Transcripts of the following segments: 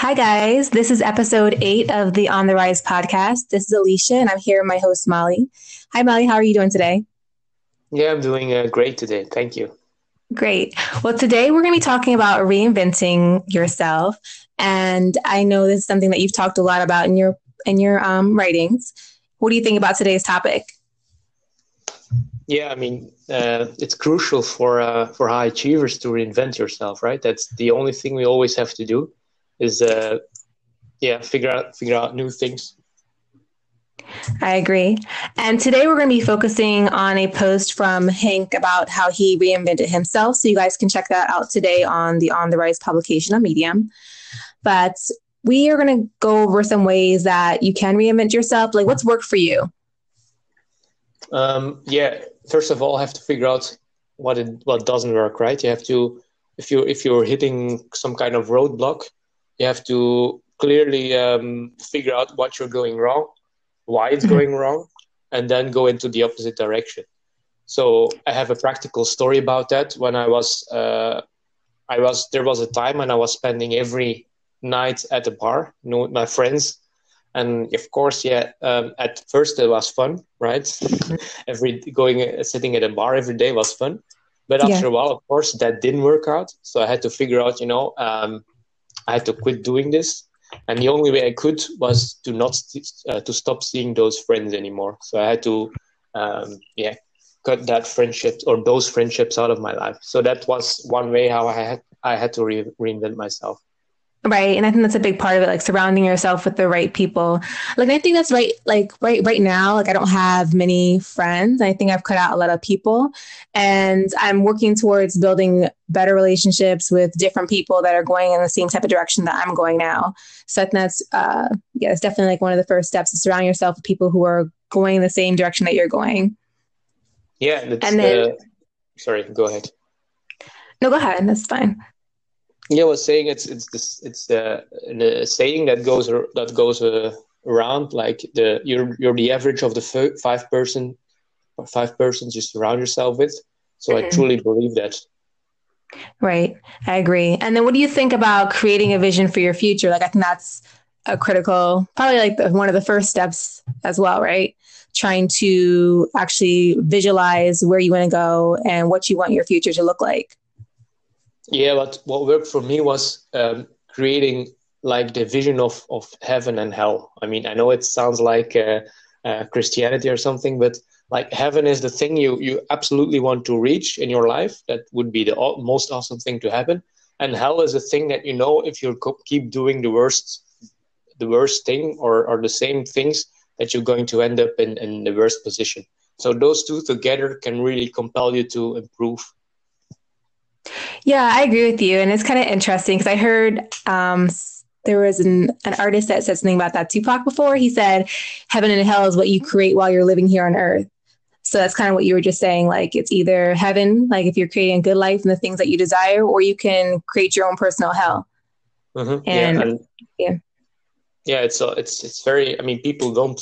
Hi, guys. This is episode eight of the On the Rise podcast. This is Alicia, and I'm here with my host, Molly. Hi, Molly. How are you doing today? Yeah, I'm doing uh, great today. Thank you. Great. Well, today we're going to be talking about reinventing yourself, and I know this is something that you've talked a lot about in your in your um, writings. What do you think about today's topic? Yeah, I mean, uh, it's crucial for uh, for high achievers to reinvent yourself, right? That's the only thing we always have to do is uh, yeah figure out figure out new things I agree. And today we're going to be focusing on a post from Hank about how he reinvented himself. So you guys can check that out today on the On the Rise publication on Medium. But we are going to go over some ways that you can reinvent yourself. Like, what's worked for you? Um, yeah, first of all, I have to figure out what it what doesn't work. Right? You have to if you if you're hitting some kind of roadblock, you have to clearly um, figure out what you're going wrong, why it's mm-hmm. going wrong, and then go into the opposite direction. So I have a practical story about that. When I was, uh, I was there was a time when I was spending every night at the bar, you know, with my friends, and of course, yeah. Um, at first, it was fun, right? Mm-hmm. every going sitting at a bar every day was fun, but after yeah. a while, of course, that didn't work out. So I had to figure out, you know, um, I had to quit doing this, and the only way I could was to not uh, to stop seeing those friends anymore. So I had to, um, yeah, cut that friendship or those friendships out of my life. So that was one way how I had I had to re- reinvent myself. Right. And I think that's a big part of it, like surrounding yourself with the right people. Like I think that's right, like right right now, like I don't have many friends. I think I've cut out a lot of people. And I'm working towards building better relationships with different people that are going in the same type of direction that I'm going now. So I think that's uh yeah, it's definitely like one of the first steps is surround yourself with people who are going the same direction that you're going. Yeah. And, and then uh, sorry, go ahead. No, go ahead. That's fine. Yeah, I was saying it's it's this it's uh, a saying that goes that goes uh, around like the you're you're the average of the f- five person or five persons you surround yourself with. So mm-hmm. I truly believe that. Right, I agree. And then, what do you think about creating a vision for your future? Like, I think that's a critical, probably like the, one of the first steps as well, right? Trying to actually visualize where you want to go and what you want your future to look like. Yeah, but what worked for me was um, creating like the vision of, of heaven and hell. I mean, I know it sounds like uh, uh, Christianity or something, but like heaven is the thing you, you absolutely want to reach in your life. That would be the most awesome thing to happen. And hell is a thing that you know if you keep doing the worst, the worst thing or, or the same things that you're going to end up in, in the worst position. So those two together can really compel you to improve yeah, I agree with you. And it's kind of interesting because I heard um, there was an, an artist that said something about that Tupac before. He said, Heaven and hell is what you create while you're living here on earth. So that's kind of what you were just saying. Like it's either heaven, like if you're creating a good life and the things that you desire, or you can create your own personal hell. Mm-hmm. And, yeah, and yeah, yeah, it's uh, it's it's very. I mean, people don't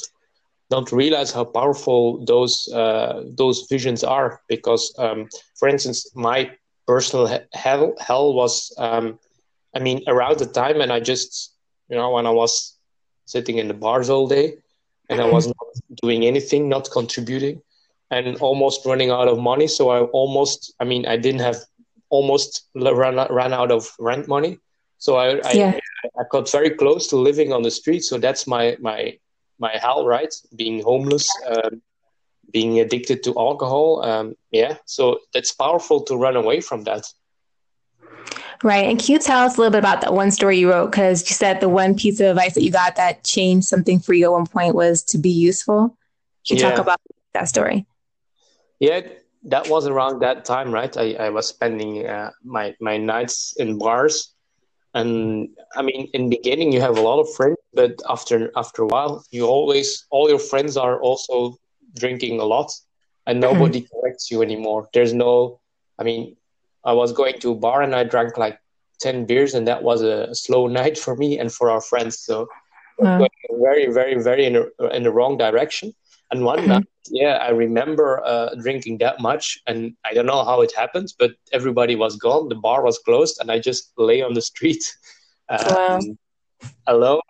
don't realize how powerful those uh, those visions are because, um, for instance, my personal hell hell was um, I mean around the time and I just you know when I was sitting in the bars all day and I mm-hmm. was not doing anything, not contributing, and almost running out of money. So I almost, I mean, I didn't have almost run ran out of rent money. So I I, yeah. I got very close to living on the street. So that's my my my hell, right? Being homeless, um, being addicted to alcohol. Um, yeah, so it's powerful to run away from that. Right. And can you tell us a little bit about that one story you wrote? Because you said the one piece of advice that you got that changed something for you at one point was to be useful. Can you yeah. talk about that story? Yeah, that was around that time, right? I, I was spending uh, my, my nights in bars. And I mean, in the beginning, you have a lot of friends, but after after a while, you always all your friends are also drinking a lot and mm-hmm. nobody mm-hmm. corrects you anymore. There's no, I mean, I was going to a bar and I drank like 10 beers and that was a slow night for me and for our friends. So wow. very, very, very in, a, in the wrong direction. And one mm-hmm. night, yeah, I remember uh, drinking that much, and I don't know how it happened, but everybody was gone, the bar was closed, and I just lay on the street. Um, wow. alone,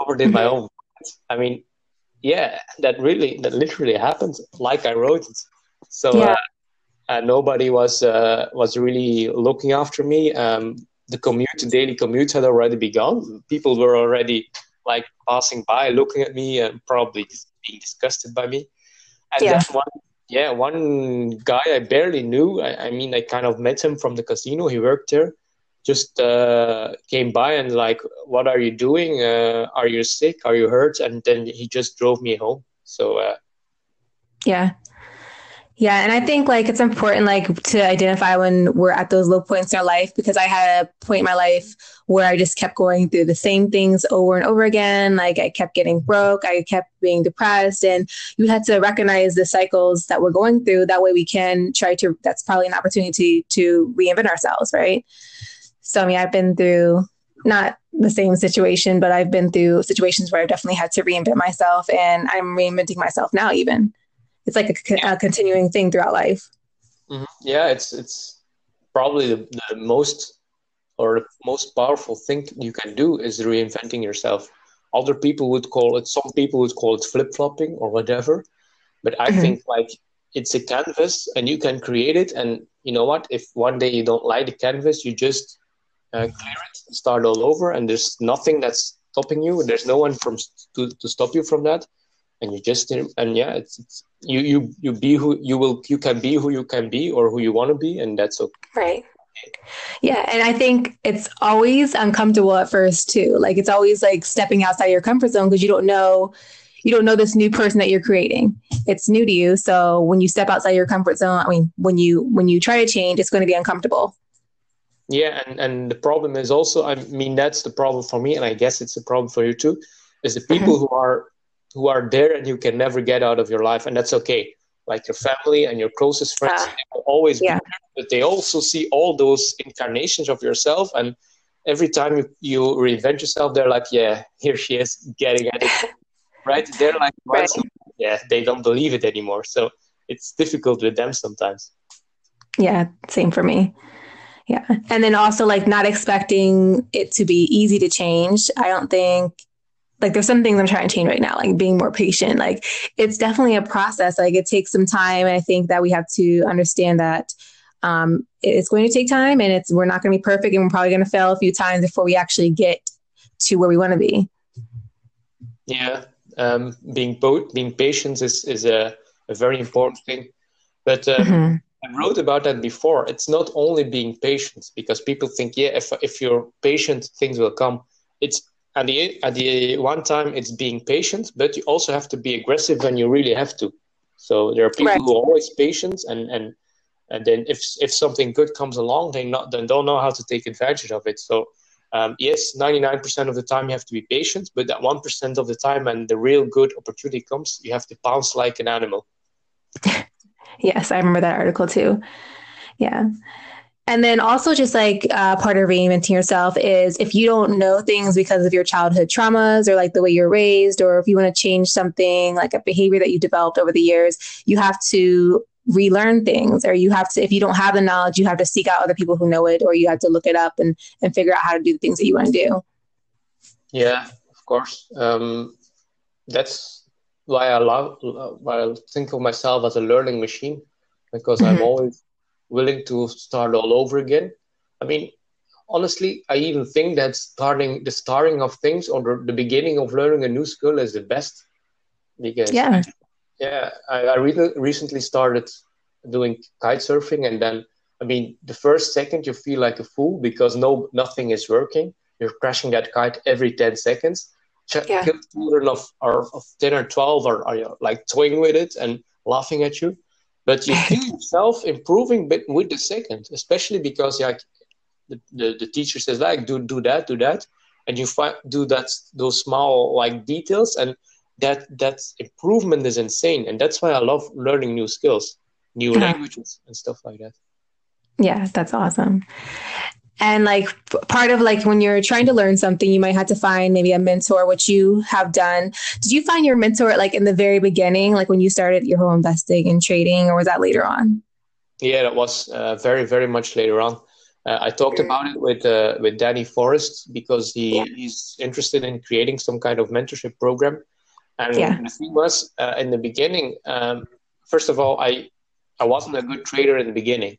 overdid my own. I mean, yeah, that really, that literally happened like I wrote it. So yeah. uh, uh, nobody was uh, was really looking after me. Um, the commute, the daily commute, had already begun. People were already like passing by, looking at me, and probably being disgusted by me. And yeah. then one, yeah, one guy I barely knew. I, I mean, I kind of met him from the casino. He worked there just uh, came by and like, "What are you doing? Uh, are you sick? Are you hurt?" And then he just drove me home. So uh, yeah, yeah, and I think like it's important like to identify when we're at those low points in our life because I had a point in my life where I just kept going through the same things over and over again. Like I kept getting broke, I kept being depressed, and you had to recognize the cycles that we're going through. That way we can try to. That's probably an opportunity to reinvent ourselves, right? So I mean, I've been through not the same situation, but I've been through situations where I've definitely had to reinvent myself, and I'm reinventing myself now. Even it's like a, a continuing thing throughout life. Mm-hmm. Yeah, it's it's probably the, the most or the most powerful thing you can do is reinventing yourself. Other people would call it, some people would call it flip flopping or whatever, but I mm-hmm. think like it's a canvas and you can create it. And you know what? If one day you don't like the canvas, you just uh, clear it, start all over, and there's nothing that's stopping you. There's no one from to, to stop you from that, and you just and yeah, it's, it's you you you be who you will you can be who you can be or who you want to be, and that's okay. Right. Yeah, and I think it's always uncomfortable at first too. Like it's always like stepping outside your comfort zone because you don't know you don't know this new person that you're creating. It's new to you. So when you step outside your comfort zone, I mean, when you when you try to change, it's going to be uncomfortable. Yeah, and, and the problem is also, I mean, that's the problem for me, and I guess it's a problem for you too, is the people mm-hmm. who are who are there and you can never get out of your life, and that's okay. Like your family and your closest friends, uh, will always yeah. there, but they also see all those incarnations of yourself, and every time you, you reinvent yourself, they're like, yeah, here she is getting at it, right? They're like, right. yeah, they don't believe it anymore, so it's difficult with them sometimes. Yeah, same for me. Yeah. And then also like not expecting it to be easy to change. I don't think like there's some things I'm trying to change right now, like being more patient. Like it's definitely a process. Like it takes some time. And I think that we have to understand that um, it's going to take time and it's we're not going to be perfect and we're probably going to fail a few times before we actually get to where we want to be. Yeah. Um, being both being patient is, is a, a very important thing. But um, mm-hmm I wrote about that before. It's not only being patient because people think, yeah, if if you're patient, things will come. It's at the at the one time it's being patient, but you also have to be aggressive when you really have to. So there are people right. who are always patient, and and and then if if something good comes along, they not then don't know how to take advantage of it. So um, yes, ninety nine percent of the time you have to be patient, but that one percent of the time, when the real good opportunity comes, you have to pounce like an animal. Yes, I remember that article too. Yeah. And then also, just like uh, part of reinventing yourself is if you don't know things because of your childhood traumas or like the way you're raised, or if you want to change something like a behavior that you developed over the years, you have to relearn things, or you have to, if you don't have the knowledge, you have to seek out other people who know it, or you have to look it up and, and figure out how to do the things that you want to do. Yeah, of course. Um, that's why I love why I think of myself as a learning machine because mm-hmm. I'm always willing to start all over again. I mean, honestly, I even think that starting the starting of things or the, beginning of learning a new skill is the best because yeah, yeah. I, I re- recently started doing kite surfing, and then I mean, the first second you feel like a fool because no nothing is working. You're crashing that kite every ten seconds ch- yeah. children of, are, of 10 or 12 are, are like toying with it and laughing at you. But you feel yourself improving bit with the second especially because like the, the, the teacher says like do do that do that. And you find do that those small like details and that that improvement is insane. And that's why i love learning new skills new languages and stuff like that. Yeah that's awesome and like part of like when you're trying to learn something you might have to find maybe a mentor which you have done did you find your mentor like in the very beginning like when you started your whole investing and trading or was that later on yeah that was uh, very very much later on Uh, I talked about it with uh, with Danny Forrest because he, yeah. he's interested in creating some kind of mentorship program. And yeah. the thing was, uh, in the beginning, um, first of all, I I wasn't a good trader in the beginning,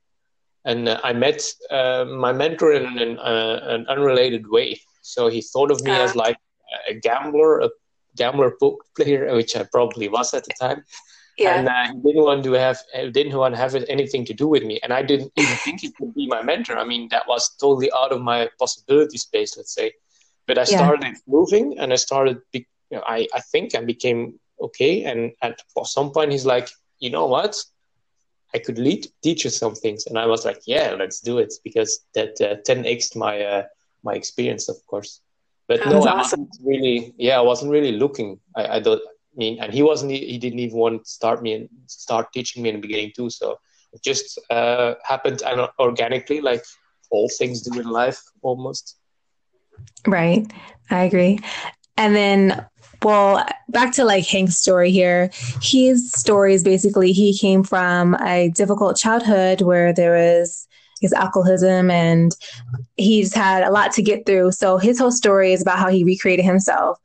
and uh, I met uh, my mentor in an, uh, an, unrelated way. So he thought of me as like a gambler, a gambler poker player, which I probably was at the time. Yeah. And uh, he didn't want to have didn't want to have anything to do with me, and I didn't even think he could be my mentor. I mean, that was totally out of my possibility space, let's say. But I started yeah. moving, and I started. Be- you know, I I think I became okay, and at some point he's like, you know what, I could lead, teach you some things, and I was like, yeah, let's do it because that uh, 10x my uh, my experience, of course. But no, I wasn't really. Yeah, I wasn't really looking. I, I don't I mean, and he wasn't. He didn't even want to start me and start teaching me in the beginning too. So it just uh, happened organically, like all things do in life, almost. Right, I agree. And then, well, back to like Hank's story here. His story is basically he came from a difficult childhood where there was his alcoholism and he's had a lot to get through. So his whole story is about how he recreated himself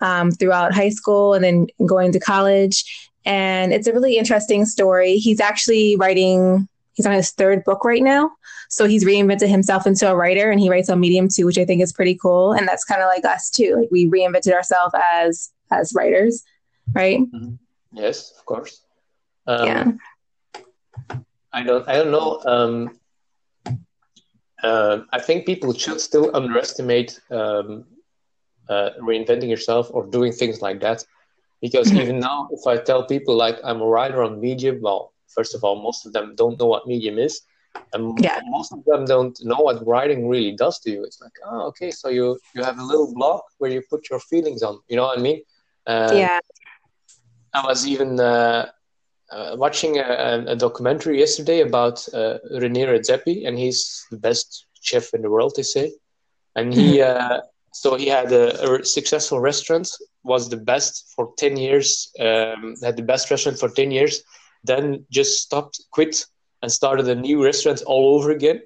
um, throughout high school and then going to college. And it's a really interesting story. He's actually writing, he's on his third book right now. So he's reinvented himself into a writer and he writes on Medium too, which I think is pretty cool. And that's kind of like us too. Like we reinvented ourselves as as writers, right? Mm-hmm. Yes, of course. Um, yeah. I don't. I don't know. Um, uh, I think people should still underestimate um, uh, reinventing yourself or doing things like that. Because mm-hmm. even now, if I tell people like I'm a writer on Medium, well, first of all, most of them don't know what Medium is, and yeah. most of them don't know what writing really does to you. It's like, oh, okay, so you you have a little blog where you put your feelings on. You know what I mean? Uh, yeah. I was even uh, uh, watching a, a, documentary yesterday about uh, Rene Redzepi, and he's the best chef in the world, they say. And he mm-hmm. uh, so he had a, a, successful restaurant was the best for 10 years um, had the best restaurant for 10 years then just stopped quit and started a new restaurant all over again.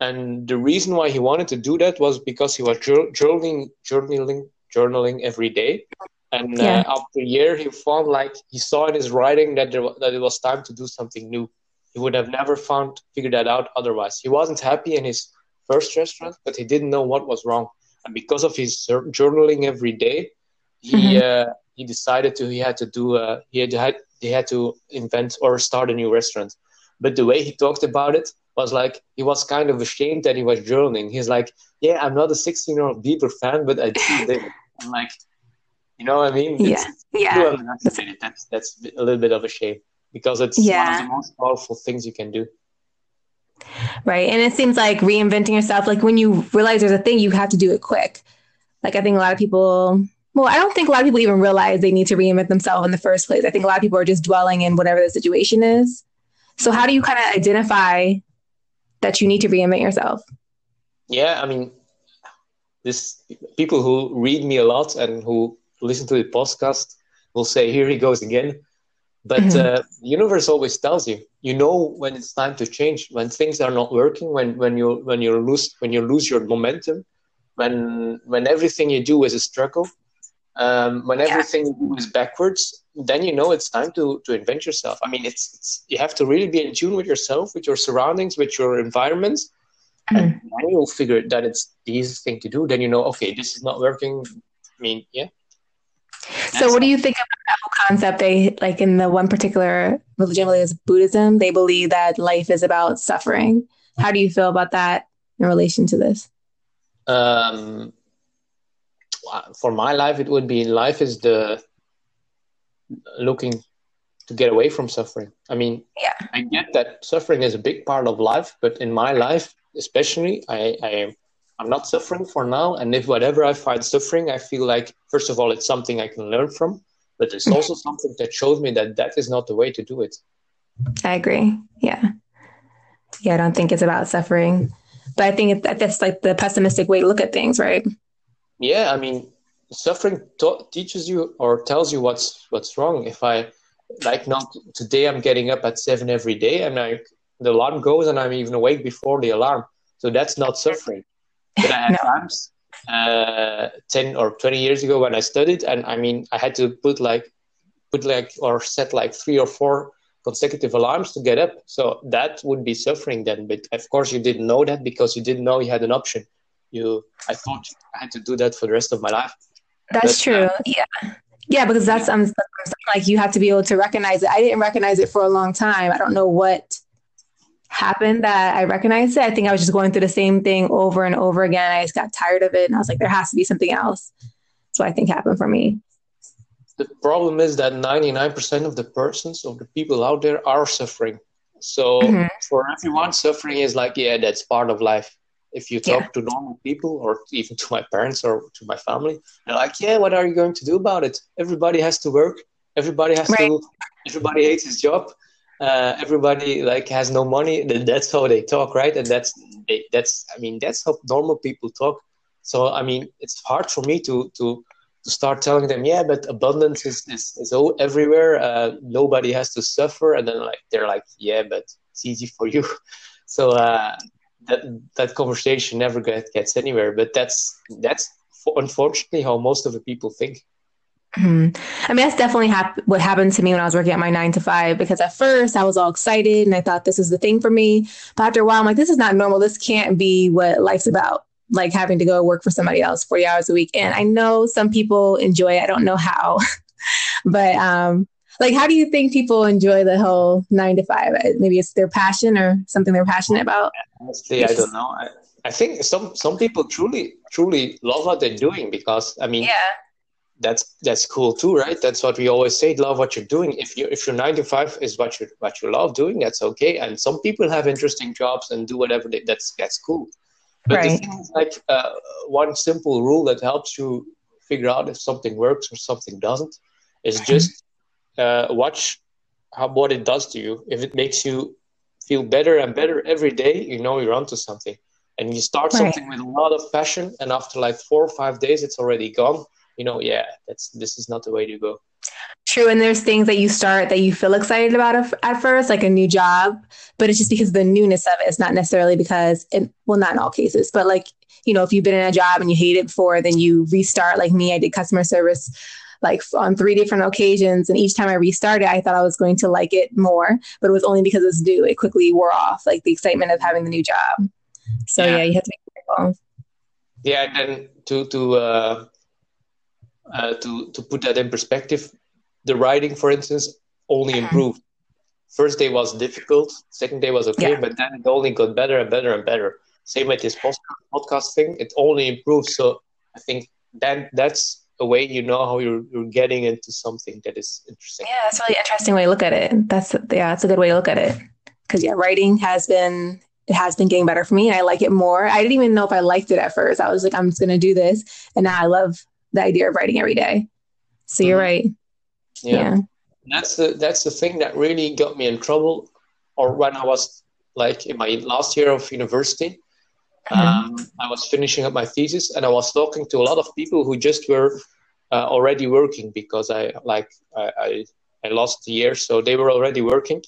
And the reason why he wanted to do that was because he was journaling journaling journaling every day. And uh, yeah. uh, after a year he found like he saw in his writing that there that it was time to do something new. He would have never found figured that out otherwise. He wasn't happy in his first restaurant but he didn't know what was wrong. And because of his journaling every day, he mm-hmm. uh, he decided to he had to do uh, he had, had he had to invent or start a new restaurant. But the way he talked about it was like he was kind of ashamed that he was journaling. He's like, "Yeah, I'm not a 16 year old Bieber fan, but I do this." I'm like, you know what I mean? Yeah, it's, yeah. That's that's a little bit of a shame because it's yeah. one of the most powerful things you can do. Right. And it seems like reinventing yourself, like when you realize there's a thing, you have to do it quick. Like I think a lot of people, well, I don't think a lot of people even realize they need to reinvent themselves in the first place. I think a lot of people are just dwelling in whatever the situation is. So how do you kind of identify that you need to reinvent yourself? Yeah, I mean, this people who read me a lot and who listen to the podcast will say, "Here he goes again." But mm-hmm. uh, the universe always tells you. You know when it's time to change, when things are not working, when when you when you lose when you lose your momentum, when when everything you do is a struggle, um, when everything you do is backwards. Then you know it's time to to invent yourself. I mean, it's, it's you have to really be in tune with yourself, with your surroundings, with your environments, mm-hmm. and then you'll figure that it's the easiest thing to do. Then you know, okay, this is not working. I mean, yeah, so, what do you think about that whole concept? They like in the one particular religion, is Buddhism. They believe that life is about suffering. How do you feel about that in relation to this? Um, for my life, it would be life is the looking to get away from suffering. I mean, yeah. I get that suffering is a big part of life, but in my life, especially, I, I I'm not suffering for now. And if whatever I find suffering, I feel like, first of all, it's something I can learn from, but it's mm-hmm. also something that shows me that that is not the way to do it. I agree. Yeah. Yeah, I don't think it's about suffering, but I think that's like the pessimistic way to look at things, right? Yeah, I mean, suffering t- teaches you or tells you what's what's wrong. If I like not today, I'm getting up at seven every day, and I the alarm goes, and I'm even awake before the alarm So that's not suffering. But I had no. times uh, 10 or 20 years ago when I studied, and I mean, I had to put like, put like, or set like three or four consecutive alarms to get up. So that would be suffering then. But of course, you didn't know that because you didn't know you had an option. You, I thought I had to do that for the rest of my life. That's but, true. Uh, yeah. Yeah, because that's um, like you have to be able to recognize it. I didn't recognize it for a long time. I don't know what happened that I recognized it. I think I was just going through the same thing over and over again. I just got tired of it and I was like, there has to be something else. That's what I think happened for me. The problem is that 99% of the persons, of the people out there, are suffering. So mm-hmm. for everyone, suffering is like, yeah, that's part of life. If you talk yeah. to normal people or even to my parents or to my family, they're like, yeah, what are you going to do about it? Everybody has to work. Everybody has right. to, everybody hates his job. Uh, everybody like has no money. That's how they talk, right? And that's, they, that's, I mean, that's how normal people talk. So, I mean, it's hard for me to, to, to start telling them, yeah, but abundance is is, is everywhere. Uh, nobody has to suffer, and then like they're like, yeah, but it's easy for you. So uh, that that conversation never get, gets anywhere. But that's that's unfortunately how most of the people think. Mm-hmm. I mean, that's definitely hap- what happened to me when I was working at my nine to five. Because at first I was all excited and I thought this is the thing for me. But after a while, I'm like, this is not normal. This can't be what life's about like having to go work for somebody else 40 hours a week. And I know some people enjoy it. I don't know how, but um, like, how do you think people enjoy the whole nine to five? Uh, maybe it's their passion or something they're passionate about. Honestly, I don't know. I, I think some some people truly truly love what they're doing because I mean, yeah, that's that's cool too, right? That's what we always say: love what you're doing. If you if your nine to five is what you what you love doing, that's okay. And some people have interesting jobs and do whatever they, that's that's cool. But right. the thing is, like uh, one simple rule that helps you figure out if something works or something doesn't is mm-hmm. just uh, watch how what it does to you. If it makes you feel better and better every day, you know you're onto something. And you start right. something with a lot of passion, and after like four or five days, it's already gone. You know, yeah, that's this is not the way to go. True. And there's things that you start that you feel excited about at first, like a new job, but it's just because the newness of it. It's not necessarily because, it, well, not in all cases, but like, you know, if you've been in a job and you hate it before, then you restart. Like me, I did customer service like on three different occasions. And each time I restarted, I thought I was going to like it more, but it was only because it's new. It quickly wore off, like the excitement of having the new job. So yeah, yeah you have to be careful. Yeah. And to, to, uh, uh, to to put that in perspective, the writing, for instance, only uh-huh. improved. First day was difficult, second day was okay, yeah. but then it only got better and better and better. Same with this podcast thing, it only improved. So I think that that's a way you know how you're, you're getting into something that is interesting. Yeah, that's a really interesting way to look at it. That's yeah, that's a good way to look at it. Because yeah, writing has been it has been getting better for me, and I like it more. I didn't even know if I liked it at first. I was like, I'm just gonna do this, and now I love the idea of writing every day. So mm-hmm. you're right. Yeah. yeah. That's the that's the thing that really got me in trouble or when I was like in my last year of university. Mm-hmm. Um, I was finishing up my thesis and I was talking to a lot of people who just were uh, already working because I like I, I, I lost the year, so they were already working.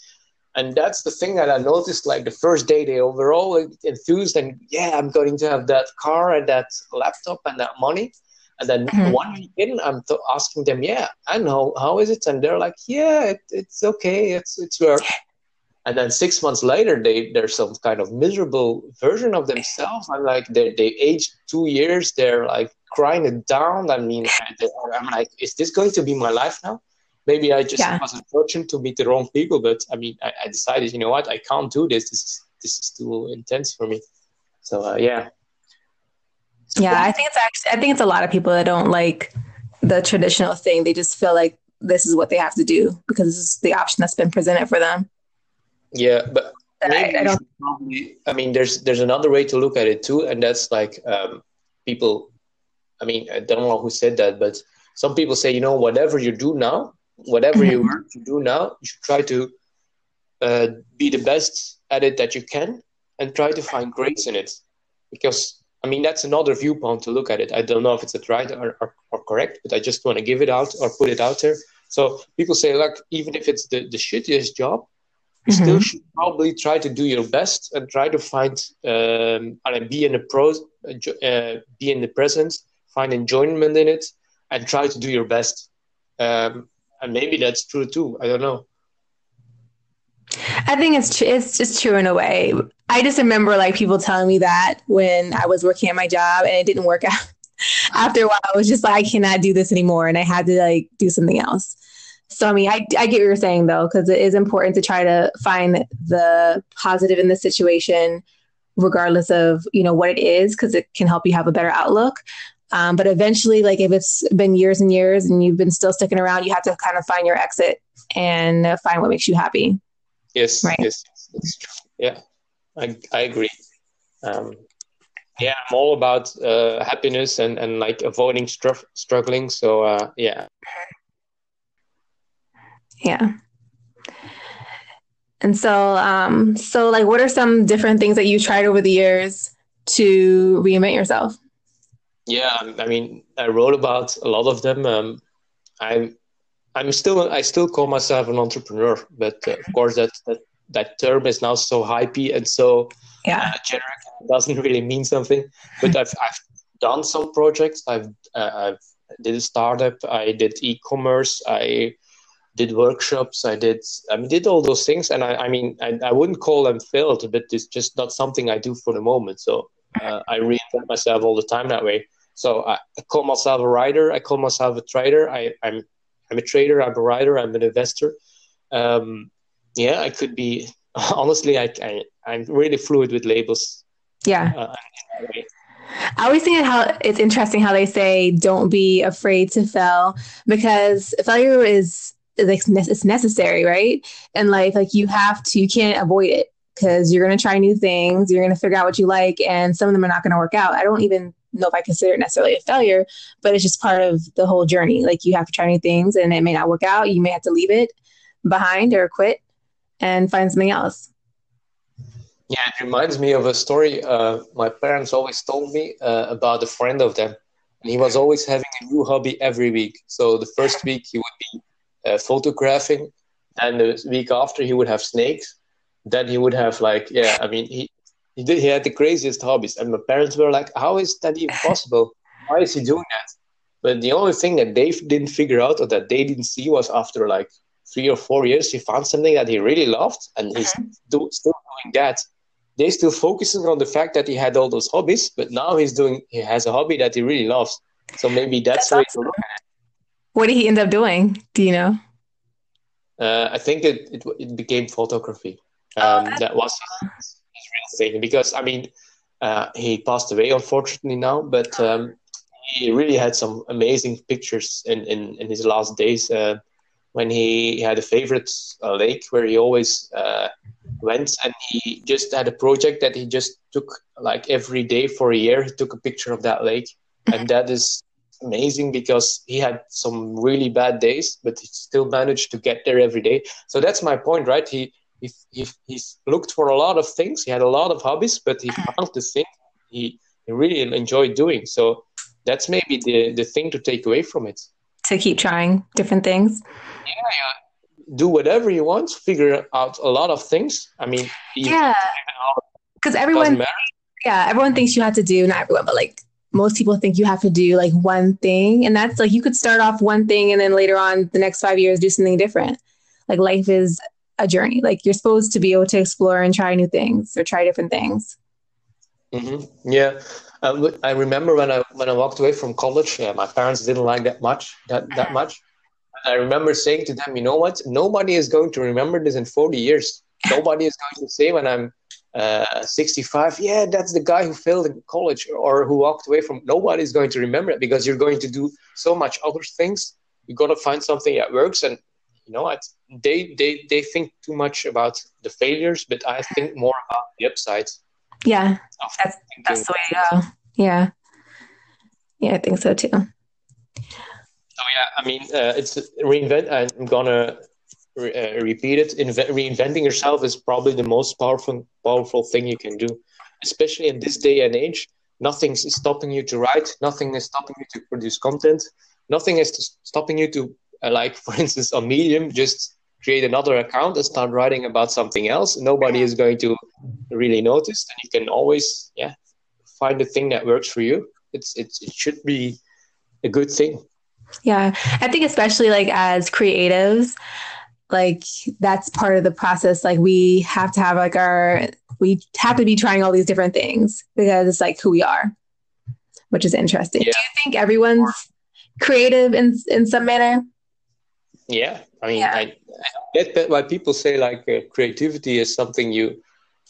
And that's the thing that I noticed. Like the first day, they were all enthused and yeah, I'm going to have that car and that laptop and that money. And then mm-hmm. one week in, I'm asking them, yeah, I know, how is it? And they're like, yeah, it, it's okay, it's it's work. And then six months later, they they're some kind of miserable version of themselves. I'm like, they they aged two years. They're like crying it down. I mean, I'm like, is this going to be my life now? Maybe I just yeah. was unfortunate to meet the wrong people, but I mean, I, I, decided, you know what, I can't do this. This is this is too intense for me. So uh, yeah, yeah, I think it's actually I think it's a lot of people that don't like the traditional thing. They just feel like this is what they have to do because this is the option that's been presented for them. Yeah, but I, I, don't. Probably, I mean, there's there's another way to look at it too, and that's like um, people. I mean, I don't know who said that, but some people say, you know, whatever you do now, whatever you mm-hmm. work to do now, you should try to uh, be the best at it that you can, and try to find grace in it, because I mean, that's another viewpoint to look at it. I don't know if it's right or, or, or, correct, but I just want to give it out or put it out there. So people say, like, even if it's the, the shittiest job, mm-hmm. still should probably try to do your best and try to find um, and be in the pros, uh, be in the present, find enjoyment in it, and try to do your best. Um, and maybe that's true too. I don't know. I think it's tr- it's just true in a way. I just remember like people telling me that when I was working at my job and it didn't work out. After a while, I was just like, I cannot do this anymore, and I had to like do something else. So I mean, I, I get what you're saying though, because it is important to try to find the positive in the situation, regardless of you know what it is, because it can help you have a better outlook. Um, but eventually, like if it's been years and years and you've been still sticking around, you have to kind of find your exit and find what makes you happy. Yes, right. yes. Yeah, I I agree. Um, yeah, I'm all about uh, happiness and and like avoiding str- struggling. So uh, yeah. Yeah. And so, um, so like, what are some different things that you tried over the years to reinvent yourself? Yeah, I mean, I wrote about a lot of them. Um, I'm, I'm still, I still call myself an entrepreneur, but uh, of course that, that that term is now so hypey and so yeah. uh, generic. It doesn't really mean something. But I've, I've done some projects. I've, uh, I've did a startup. I did e-commerce. I did workshops. I did I mean, did all those things, and I, I mean I, I wouldn't call them failed, but it's just not something I do for the moment. So uh, I reinvent myself all the time that way. So I, I, call myself a writer. I call myself a trader. I, I'm I'm a trader. I'm a writer. I'm an investor. Um, yeah, I could be. Honestly, I, I I'm really fluid with labels. Yeah. Uh, I always think how it's interesting how they say don't be afraid to fail because failure is it's necessary, right? In life, like you have to, you can't avoid it because you're going to try new things. You're going to figure out what you like, and some of them are not going to work out. I don't even know if I consider it necessarily a failure, but it's just part of the whole journey. Like you have to try new things, and it may not work out. You may have to leave it behind or quit and find something else. Yeah, it reminds me of a story uh, my parents always told me uh, about a friend of them. And he was always having a new hobby every week. So the first week he would be uh, photographing. And the week after, he would have snakes. Then he would have like, yeah, I mean, he he did he had the craziest hobbies, and my parents were like, "How is that even possible? Why is he doing that?" But the only thing that they didn't figure out or that they didn't see was after like three or four years, he found something that he really loved, and he's mm-hmm. do, still doing that. They still focusing on the fact that he had all those hobbies, but now he's doing he has a hobby that he really loves. So maybe that's, that's the way to look at it. What did he end up doing? Do you know? Uh, I think it, it, it became photography. Oh, um, oh, that was his, his, real thing because I mean uh, he passed away unfortunately now, but um, he really had some amazing pictures in, in, in his last days. Uh, when he, he, had a favorite uh, lake where he always uh, went, and he just had a project that he just took like every day for a year. He took a picture of that lake, and that is amazing because he had some really bad days, but he still managed to get there every day. So that's my point, right? He he, he he's looked for a lot of things. He had a lot of hobbies, but he found the thing he, he really enjoyed doing. So that's maybe the the thing to take away from it. To keep trying different things. Yeah, yeah. Do whatever you want. Figure out a lot of things. I mean, yeah. Because everyone, yeah, everyone thinks you have to do not everyone, but like most people think you have to do like one thing and that's like you could start off one thing and then later on the next five years do something different. Like life is a journey. Like you're supposed to be able to explore and try new things or try different things. Mm-hmm. yeah. Uh, i remember when i when i walked away from college yeah my parents didn't like that much that that much. I remember saying to them you know what? Nobody is going to remember this in 40 years. Nobody is going to say when i'm uh, 65 yeah that's the guy who failed in college or who walked away from nobody's going to remember it because you're going to do so much other things. You got to find something that works and you know they they they think too much about the failures but i think more about the upsides. Yeah that's, that's the way to go. Yeah. Yeah i think so too. So yeah i mean uh, it's reinvent i'm gonna uh, repeat it. Inve- reinventing yourself is probably the most powerful powerful thing you can do, especially in this day and age. Nothing is stopping you to write. Nothing is stopping you to produce content. Nothing is stopping you to, uh, like for instance, on Medium, just create another account and start writing about something else. Nobody is going to really notice, and you can always, yeah, find the thing that works for you. It's, it's it should be a good thing. Yeah, I think especially like as creatives, like that's part of the process. Like we have to have like our we have to be trying all these different things because it's like who we are, which is interesting. Yeah. Do you think everyone's creative in in some manner? Yeah, I mean, yeah. I, get why people say like uh, creativity is something you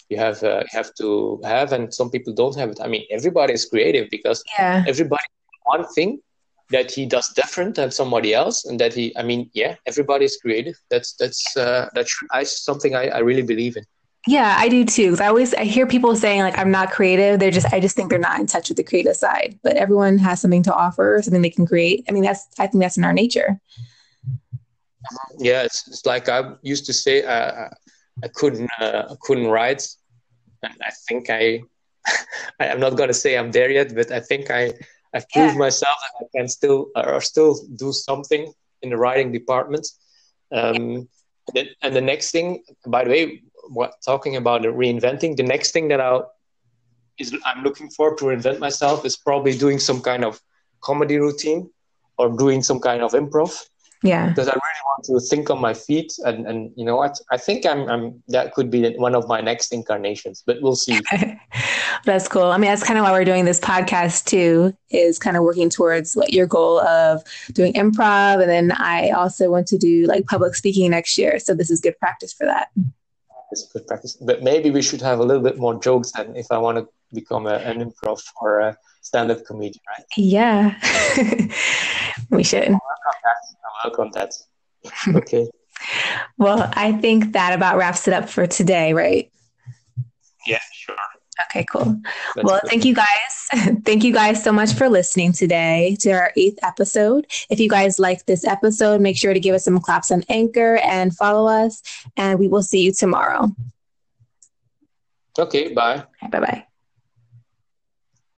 you have uh, have to have, and some people don't have it. I mean, everybody is creative because yeah. everybody one thing that he does different than somebody else, and that he, I mean, yeah, everybody is creative. That's that's uh, that's I, something I, I really believe in. Yeah, I do too. I always I hear people saying like I'm not creative. They're just I just think they're not in touch with the creative side. But everyone has something to offer, something they can create. I mean, that's I think that's in our nature. Yeah, it's, it's like I used to say uh, I couldn't uh, I couldn't write, and I think I I'm not gonna say I'm there yet, but I think I I've proved yeah. myself that I can still or still do something in the writing department. Um, and, and the next thing, by the way, what talking about reinventing, the next thing that I is I'm looking for to reinvent myself is probably doing some kind of comedy routine or doing some kind of improv. Yeah. Because I really want to think on my feet and, and you know what I think I'm, I'm that could be one of my next incarnations, but we'll see. that's cool. I mean that's kind of why we're doing this podcast too, is kind of working towards what your goal of doing improv and then I also want to do like public speaking next year. So this is good practice for that it's good practice. But maybe we should have a little bit more jokes than if I want to become a, an improv or a stand-up comedian, right? Yeah, we should. I welcome that. that. okay. well, I think that about wraps it up for today, right? Yeah, sure. Okay, cool. That's well, good. thank you guys. thank you guys so much for listening today to our eighth episode. If you guys like this episode, make sure to give us some claps on Anchor and follow us, and we will see you tomorrow. Okay, bye. Bye bye.